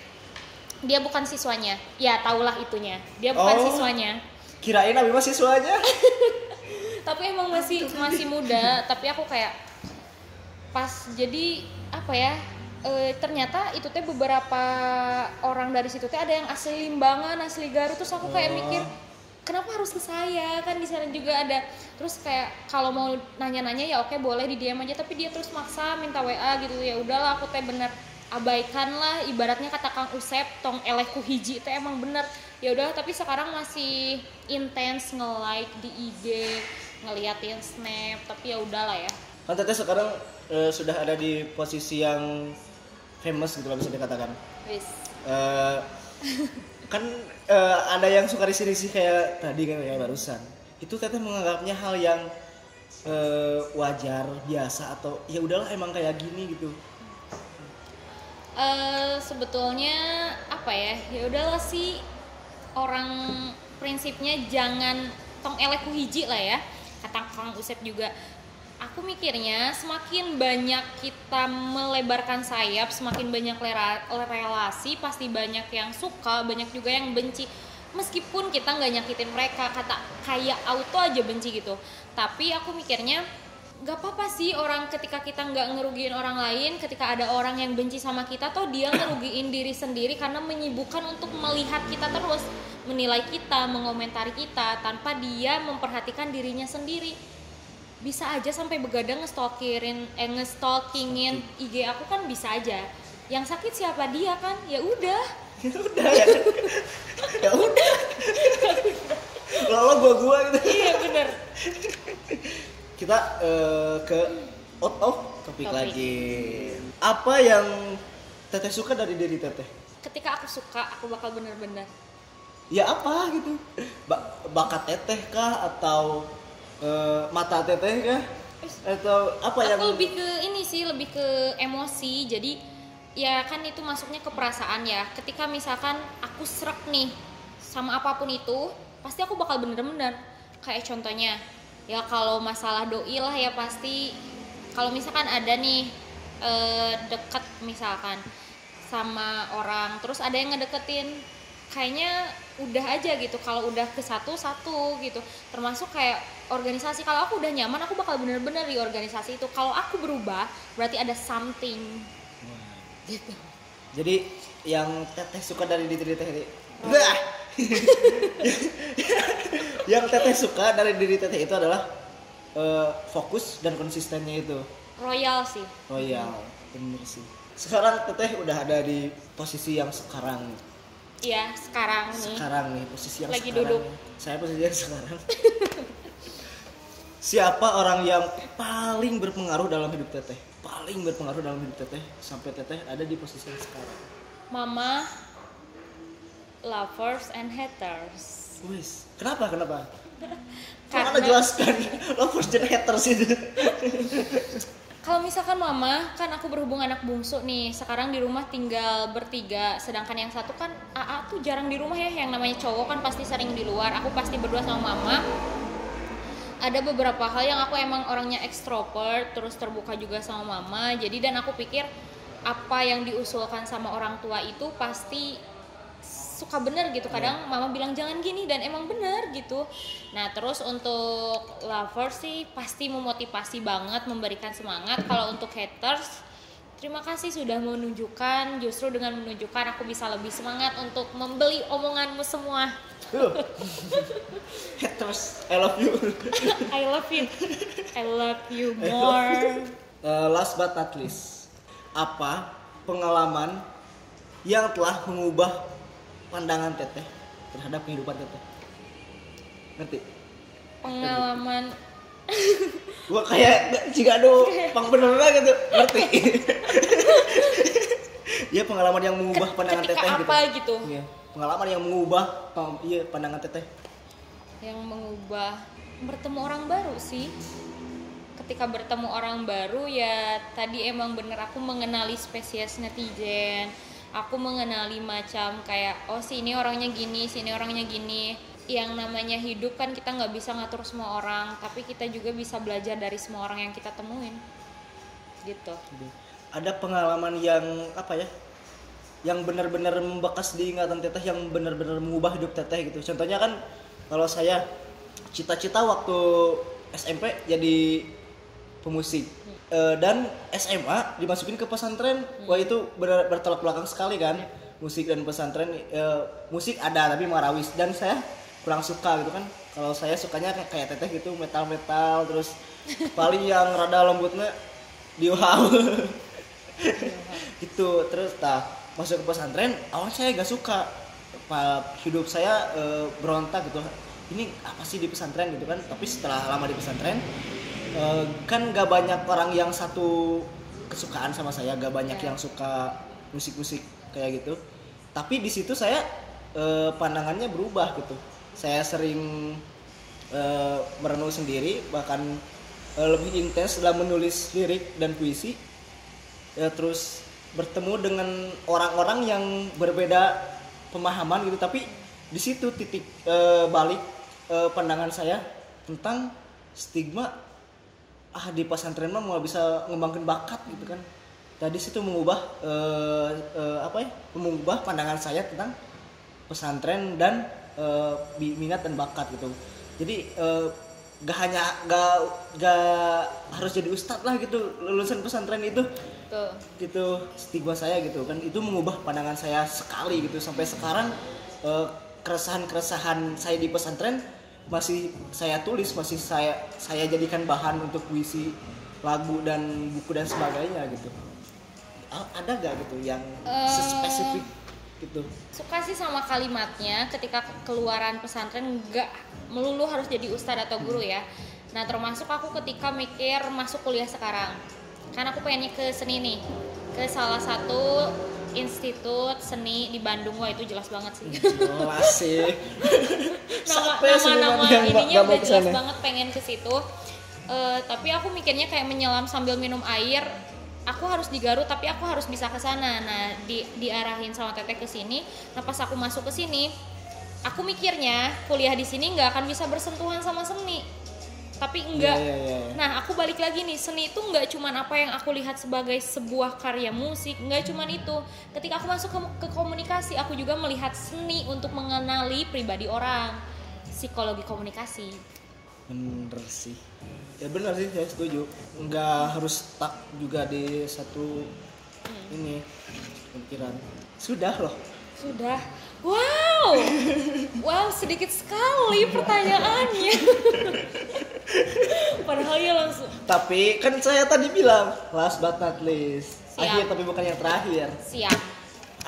dia bukan siswanya. Ya tahulah itunya. Dia bukan Oh. siswanya. Kirain abi mah siswanya. Tapi emang masih masih muda. Tapi aku kayak pas jadi apa ya eh, ternyata itu teh beberapa orang dari situ teh ada yang asli Limbangan asli Garut. Terus aku kayak Oh. mikir kenapa harus ke saya? Kan di sana juga ada. Terus kayak kalau mau nanya-nanya ya oke boleh di DM aja. Tapi dia terus maksa minta WA gitu. Ya udahlah aku teh bener abaikan lah. Ibaratnya kata Kang Usep tong elehku hiji itu emang bener. Ya udah tapi sekarang masih intens nge-like di IG ngeliatin snap. Tapi ya udahlah ya. Kan teteh sekarang eh, sudah ada di posisi yang famous gitu lah bisa dikatakan. Wis. Eh, kan eh, ada yang suka risih-risih kayak tadi kan kayak barusan. Itu teteh menganggapnya hal yang eh, wajar biasa atau ya udahlah emang kayak gini gitu. Eh, sebetulnya apa ya? Ya udahlah sih orang prinsipnya jangan tong eleku hiji lah ya. Kata Kang Usep juga aku mikirnya semakin banyak kita melebarkan sayap semakin banyak relasi pasti banyak yang suka banyak juga yang benci. Meskipun kita nggak nyakitin mereka kata kayak auto aja benci gitu. Tapi aku mikirnya nggak apa-apa sih orang ketika kita nggak ngerugiin orang lain ketika ada orang yang benci sama kita toh dia ngerugiin diri sendiri karena menyibukkan untuk melihat kita terus menilai kita mengomentari kita tanpa dia memperhatikan dirinya sendiri bisa aja sampai begadang ngestalkirin eh ngestalkingin IG aku kan bisa aja. Yang sakit siapa? Dia kan? Ya udah. Ya udah. Ya ya udah. Lo gua gua gitu. Iya bener. Kita eh, ke out of topik Topik. lagi. Apa yang teteh suka dari diri teteh? Ketika aku suka aku bakal bener-bener. Ya apa gitu? Ba- bakat teteh kah? Atau eh, mata teteh kah? Atau apa yang aku lebih ke ini sih lebih ke emosi. Jadi ya kan itu masuknya ke perasaan ya. Ketika misalkan aku serak nih sama apa pun itu pasti aku bakal bener-bener. Kayak contohnya ya kalau masalah doi lah ya pasti. Kalau misalkan ada nih eh, deket misalkan sama orang terus ada yang ngedeketin kayaknya udah aja gitu. Kalau udah ke satu satu gitu. Termasuk kayak organisasi. Kalau aku udah nyaman aku bakal bener-bener di organisasi itu. Kalau aku berubah berarti ada something. Gitu. Jadi yang teteh suka dari diri teteh ini? Oh. Bah! yang teteh suka dari diri teteh itu adalah eh, fokus dan konsistennya itu. Royal sih. Royal bener sih. Sekarang teteh udah ada di posisi yang sekarang iya sekarang nih. Sekarang nih posisi yang Lagi sekarang duduk. nih. saya posisi yang sekarang. Siapa orang yang paling berpengaruh dalam hidup teteh? Paling berpengaruh dalam hidup teteh sampai teteh ada di posisi yang sekarang. Mama lovers and haters. Wis kenapa kenapa? Karena- Karena jelaskan lovers dan haters itu Kalau misalkan mama, kan aku berhubung anak bungsu nih. Sekarang di rumah tinggal bertiga, sedangkan yang satu kan AA tuh jarang di rumah ya. Yang namanya cowok kan pasti sering di luar. Aku pasti berdua sama mama. Ada beberapa hal yang aku emang orangnya ekstrovert, terus terbuka juga sama mama. Jadi dan aku pikir apa yang diusulkan sama orang tua itu pasti suka bener gitu. Kadang mama bilang jangan gini dan emang bener gitu. Nah terus untuk lover sih pasti memotivasi banget memberikan semangat. Kalau untuk haters terima kasih sudah menunjukkan justru dengan menunjukkan aku bisa lebih semangat untuk membeli omonganmu semua. Haters I love you. I love you. I love you more. Eh, last but not least apa pengalaman yang telah mengubah pandangan teteh terhadap kehidupan teteh. Ngerti? Pengalaman. Gua kayak jika aduh pang bener lah gitu. Ngerti? Ya pengalaman yang mengubah pandangan ketika teteh apa gitu? Gitu iya pengalaman yang mengubah iya pandangan teteh. Yang mengubah bertemu orang baru sih. Ketika bertemu orang baru ya tadi emang bener aku mengenali spesies netizen aku mengenali macam kayak oh si ini orangnya gini si ini orangnya gini. Yang namanya hidup kan kita nggak bisa ngatur semua orang tapi kita juga bisa belajar dari semua orang yang kita temuin. Gitu. Ada pengalaman yang apa ya yang benar-benar membekas di ingatan teteh yang benar-benar mengubah hidup teteh gitu. Contohnya kan kalau saya cita-cita waktu SMP jadi pemusik Eh, dan SMA dimasukin ke pesantren. Wah itu benar bertolak belakang sekali kan. Musik dan pesantren eh, musik ada tapi marawis. Dan saya kurang suka gitu kan. Kalau saya sukanya kayak- kayak teteh gitu metal metal terus paling yang rada lembutnya di wow gitu terus tak masuk ke pesantren awal saya gak suka. Hidup saya eh, berontak gitu. Ini apa sih di pesantren gitu kan? Tapi setelah lama di pesantren eh, kan gak banyak orang yang satu kesukaan sama saya gak banyak yang suka musik-musik kayak gitu. Tapi di situ saya eh, pandangannya berubah gitu. Saya sering eh, merenung sendiri bahkan eh, lebih intens dalam menulis lirik dan puisi ya terus bertemu dengan orang-orang yang berbeda pemahaman gitu. Tapi di situ titik eh, balik eh, pandangan saya tentang stigma ah di pesantren mah mau bisa ngembangkan bakat gitu kan. Tadi situ mengubah eh, eh, apa ya mengubah pandangan saya tentang pesantren dan bi- minat dan bakat gitu. Jadi eh, gak hanya gak gak harus jadi ustadz lah gitu lulusan pesantren itu. Tuh gitu stigma saya gitu kan. Itu mengubah pandangan saya sekali gitu. Sampai sekarang eh, keresahan-keresahan saya di pesantren masih saya tulis masih saya saya jadikan bahan untuk puisi lagu dan buku dan sebagainya gitu. Ada gak gitu yang Eh. spesifik gitu? suka sih sama kalimatnya. Ketika keluaran pesantren nggak melulu harus jadi ustadz atau guru ya. Nah termasuk aku ketika mikir masuk kuliah sekarang. Kan aku pengennya ke seni nih ke salah satu institut seni di Bandung. Wah itu jelas banget sih. Jelas sih. Nama Siapa nama nama seniman yang ininya udah jelas banget pengen ke situ. Eh, tapi aku mikirnya kayak menyelam sambil minum air. Aku harus di Garut tapi aku harus bisa ke sana. Nah di diarahin sama teteh ke sini. Nah pas aku masuk ke sini aku mikirnya kuliah di sini nggak akan bisa bersentuhan sama seni tapi enggak Iya, iya, iya. Nah, aku balik lagi nih, seni itu nggak cuman apa yang aku lihat sebagai sebuah karya musik, nggak cuman itu. Ketika aku masuk ke, ke komunikasi, aku juga melihat seni untuk mengenali pribadi orang, psikologi komunikasi. bener sih ya bener sih saya setuju nggak harus stuck juga di satu ini pemikiran sudah loh Sudah. Wow, wow sedikit sekali pertanyaannya. Padahal ya langsung. Tapi kan saya tadi bilang last but not least. Siap. akhir tapi bukan yang terakhir. Siap,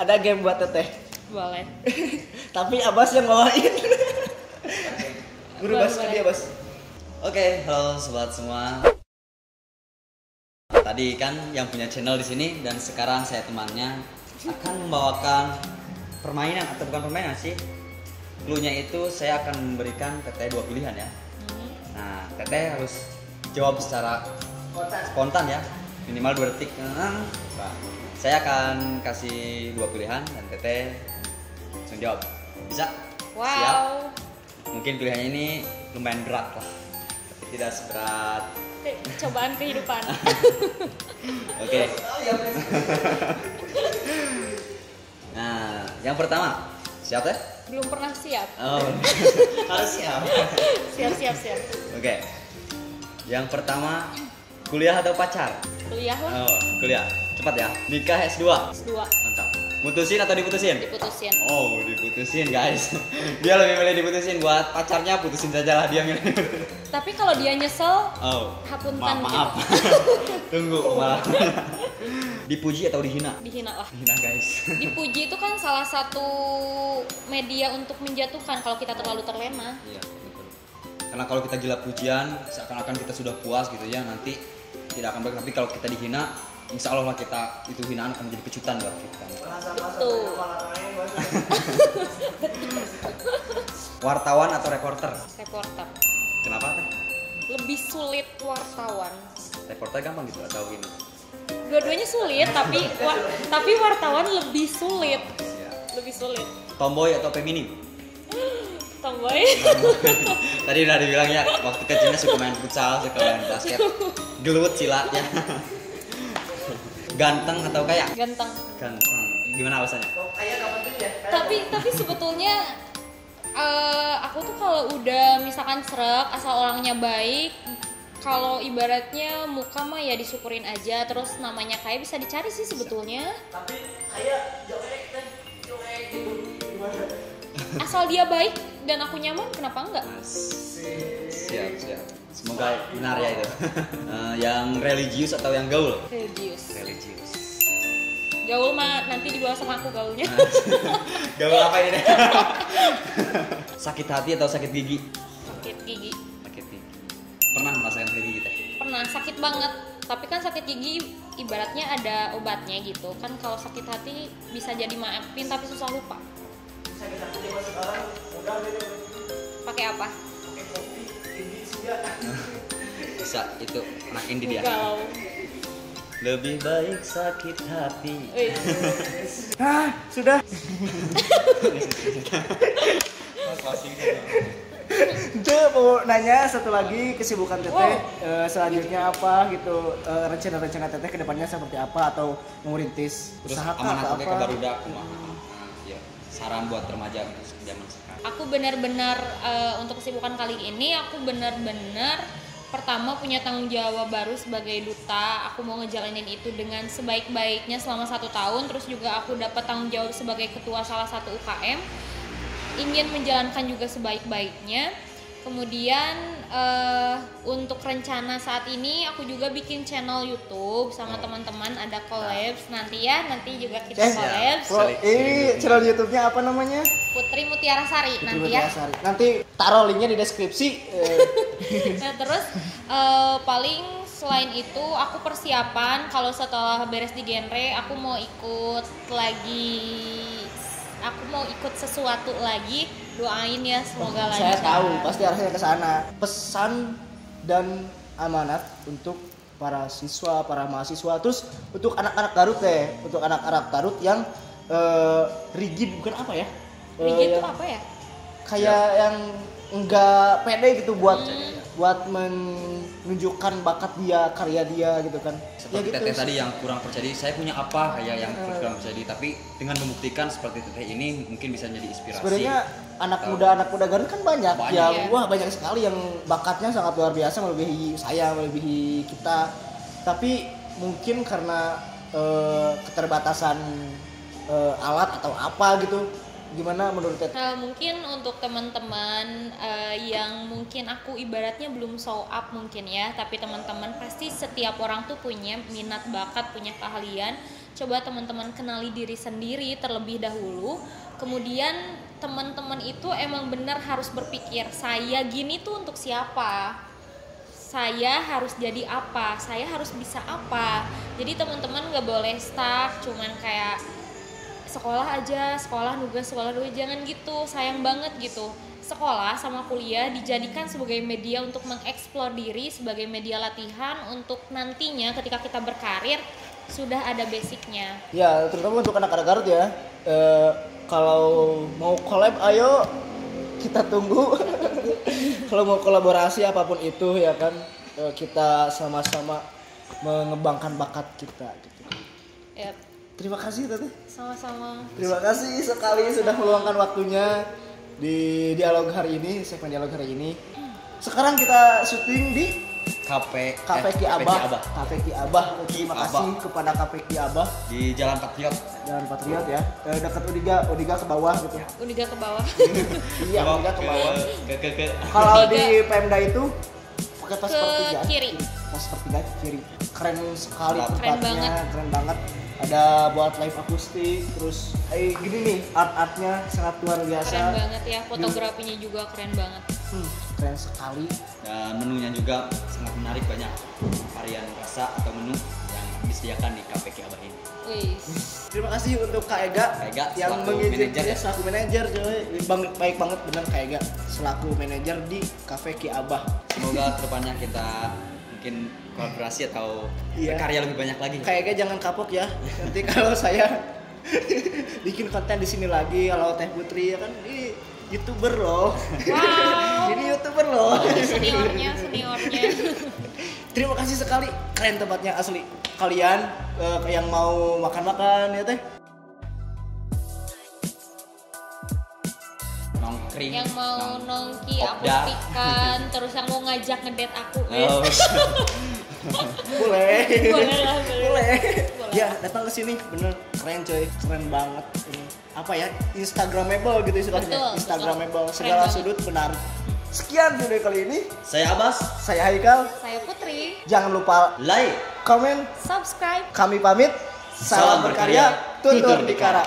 ada game buat teteh? Boleh. tapi abas yang bawain. Guru Boleh, bas ke dia bas Oke, halo sobat semua. Tadi kan yang punya channel di sini dan sekarang saya temannya akan membawakan permainan atau bukan permainan sih. Cluenya itu saya akan memberikan teteh dua pilihan ya. Hmm. Nah, teteh harus jawab secara spontan ya, minimal dua detik. Nah, saya akan kasih dua pilihan dan teteh langsung jawab. Bisa? Siap? Wow. Mungkin pilihannya ini lumayan berat lah, tapi tidak seberat. Cobaan kehidupan. Oke. nah, yang pertama, siap ya? Belum pernah siap. Oh, harus siap. Siap, siap, siap. Oke. Yang pertama, kuliah atau pacar? Kuliah Oh, kuliah. Cepat ya. Nikah S2. S2 Mantap. Mutusin atau diputusin? diputusin. Oh, diputusin guys. Dia lebih milih diputusin buat pacarnya, putusin saja lah dia milih. Tapi kalau dia nyesel, Oh, Hapunten maaf, maaf. Tunggu, maaf. Dipuji atau dihina? dihina lah. Dihina guys. Dipuji itu kan salah satu media untuk menjatuhkan kalau kita terlalu terlena. Iya, betul. Karena kalau kita gila pujian, seakan-akan kita sudah puas gitu ya, nanti tidak akan baik. Tapi kalau kita dihina, insya Allah lah kita itu hinaan akan menjadi kejutan buat kita. Betul. Wartawan atau reporter? Reporter. Kenapa teh? Lebih sulit wartawan. Reporter gampang gitu atau gini? Dua-duanya sulit, tapi wa- tapi wartawan lebih sulit. Ya. Lebih sulit. Tomboy atau feminim? Tomboy. Tadi udah dibilang ya, waktu kecilnya suka main futsal, suka main basket, gelut silatnya. Ganteng atau kaya? Ganteng. Ganteng. Gimana alasannya? tapi tapi sebetulnya eh, aku tuh kalau udah misalkan serak asal orangnya baik kalau ibaratnya muka mah ya disyukurin aja terus namanya kayak bisa dicari sih sebetulnya tapi kayak jelek asal dia baik dan aku nyaman kenapa enggak Siap, siap. Semoga benar ya itu. Eh, yang religius atau yang gaul? religius Religius. gaul mah nanti dibawa sama aku gaulnya gaul apa ini? sakit hati atau sakit gigi? sakit gigi Sakit gigi. Pernah merasakan sakit gigi teh? pernah sakit banget tapi kan sakit gigi ibaratnya ada obatnya gitu kan kalau sakit hati bisa jadi maafin tapi susah lupa pakai apa pakai kopi ini sudah bisa itu anak indie dia lebih baik sakit hati Wih, Ah, sudah. Itu mau nanya satu lagi kesibukan Teteh Wow. eh, selanjutnya apa gitu eh, rencana-rencana Teteh ke depannya seperti apa atau mau rintis terus usaha atau apa? ke barudak kumaha. Nah, ya saran buat remaja zaman sekarang? Aku benar-benar eh, untuk kesibukan kali ini aku benar-benar pertama punya tanggung jawab baru sebagai duta. Aku mau ngejalanin itu dengan sebaik-baiknya selama satu tahun. Terus juga aku dapat tanggung jawab sebagai ketua salah satu UKM ingin menjalankan juga sebaik-baiknya kemudian eh, untuk rencana saat ini aku juga bikin channel YouTube sama teman-teman ada collabs nanti ya nanti juga kita Eh, collabs Bro, ini channel YouTube-nya apa namanya? Putri Mutiara Sari Putri nanti ya Mutiara Sari. Nanti taruh linknya di deskripsi. Eh, Nah terus eh, paling selain itu aku persiapan kalau setelah beres di genre aku mau ikut lagi aku mau ikut sesuatu lagi doain ya semoga lancar. saya tahu pasti arahnya ke sana. Pesan dan amanat untuk para siswa, para mahasiswa, terus untuk anak-anak Garut deh, untuk anak-anak Garut yang eh, rigid bukan apa ya? Eh, Rigid itu apa ya? Kayak yang enggak pede gitu buat Hmm. buat menunjukkan bakat dia, karya dia gitu kan. Seperti teteh tadi yang kurang percaya diri saya punya apa kayak yang kurang percaya diri tapi dengan membuktikan seperti teteh ini mungkin bisa jadi inspirasi Sebenarnya anak Atau- muda anak muda Garut kan banyak, Banyak. yang Iya. wah banyak sekali yang bakatnya sangat luar biasa melebihi saya, melebihi kita. Tapi mungkin karena eh, keterbatasan eh, alat atau apa gitu, gimana menurut Teteh? Nah, mungkin untuk teman-teman eh, yang mungkin aku ibaratnya belum show up mungkin ya, tapi teman-teman pasti setiap orang tuh punya minat bakat, punya keahlian. Coba teman-teman kenali diri sendiri terlebih dahulu. Kemudian teman-teman itu emang benar harus berpikir, saya gini tuh untuk siapa? saya harus jadi apa, saya harus bisa apa. Jadi teman-teman nggak boleh stuck, cuman kayak sekolah aja, sekolah nugas, sekolah nugas, jangan gitu, sayang banget gitu. Sekolah sama kuliah dijadikan sebagai media untuk mengeksplor diri, sebagai media latihan untuk nantinya ketika kita berkarir sudah ada basicnya. Ya, terutama untuk anak-anak Garut ya. Eh, kalau mau collab, ayo kita tunggu. kalau mau kolaborasi apa pun itu ya kan, eh, kita sama-sama mengembangkan bakat kita. Gitu. Ya, Terima kasih Tete. sama-sama. Terima kasih sekali sudah meluangkan waktunya di dialog hari ini, segmen dialog hari ini. Sekarang kita syuting di KP Cafe eh, Ki Ki Abah. Cafe Ki Abah. Terima Abah. kasih kepada Cafe Ki Abah di Jalan Patriot dan Patriot ya. Eh, dekat Udiga, Udiga ke bawah gitu. Udah ke bawah. Iya, Udiga ke bawah. ke ke ke Kalau di Pemda itu pakai pas Ke sepertiga. kiri. Pas sepertiga ke kiri. Keren sekali Keren tempatnya, banget. keren banget. Ada buat live akustik, terus eh gini nih art-artnya sangat luar biasa. Keren banget ya, fotografinya juga keren banget. Hmm, keren sekali. dan menunya juga sangat menarik banyak varian rasa atau menu yang disediakan di Ki Abah ini Wih. Terima kasih untuk Kak Ega, Kak Ega yang selaku mengizinkan manajer ya? selaku manajer coy. Bang, baik banget benar Kak Ega selaku manajer di Cafe Ki Abah. semoga ke depannya kita mungkin kolaborasi atau Iya. berkarya lebih banyak lagi Kak Ega jangan kapok ya. Nanti kalau saya bikin konten di sini lagi kalau Teh Putri ya kan ini youtuber loh. Wow. ini youtuber loh. seniornya, seniornya. Terima kasih sekali, keren tempatnya asli. Kalian eh, yang mau makan-makan ya Teh. nongkring yang mau nong- nongki aku pikan terus yang mau ngajak ngedet aku Oh. Boleh. Boleh lah, boleh. Ya, datang ke sini bener keren coy, keren banget ini. Apa ya? Instagramable gitu istilahnya. Instagramable betul. segala Keren sudut benar. Sekian video kali ini. saya Abbas Saya Haikal. saya Putri Jangan lupa like komen. subscribe Kami pamit. Salam, Salam berkarya, berkarya, tutur tutur dikara.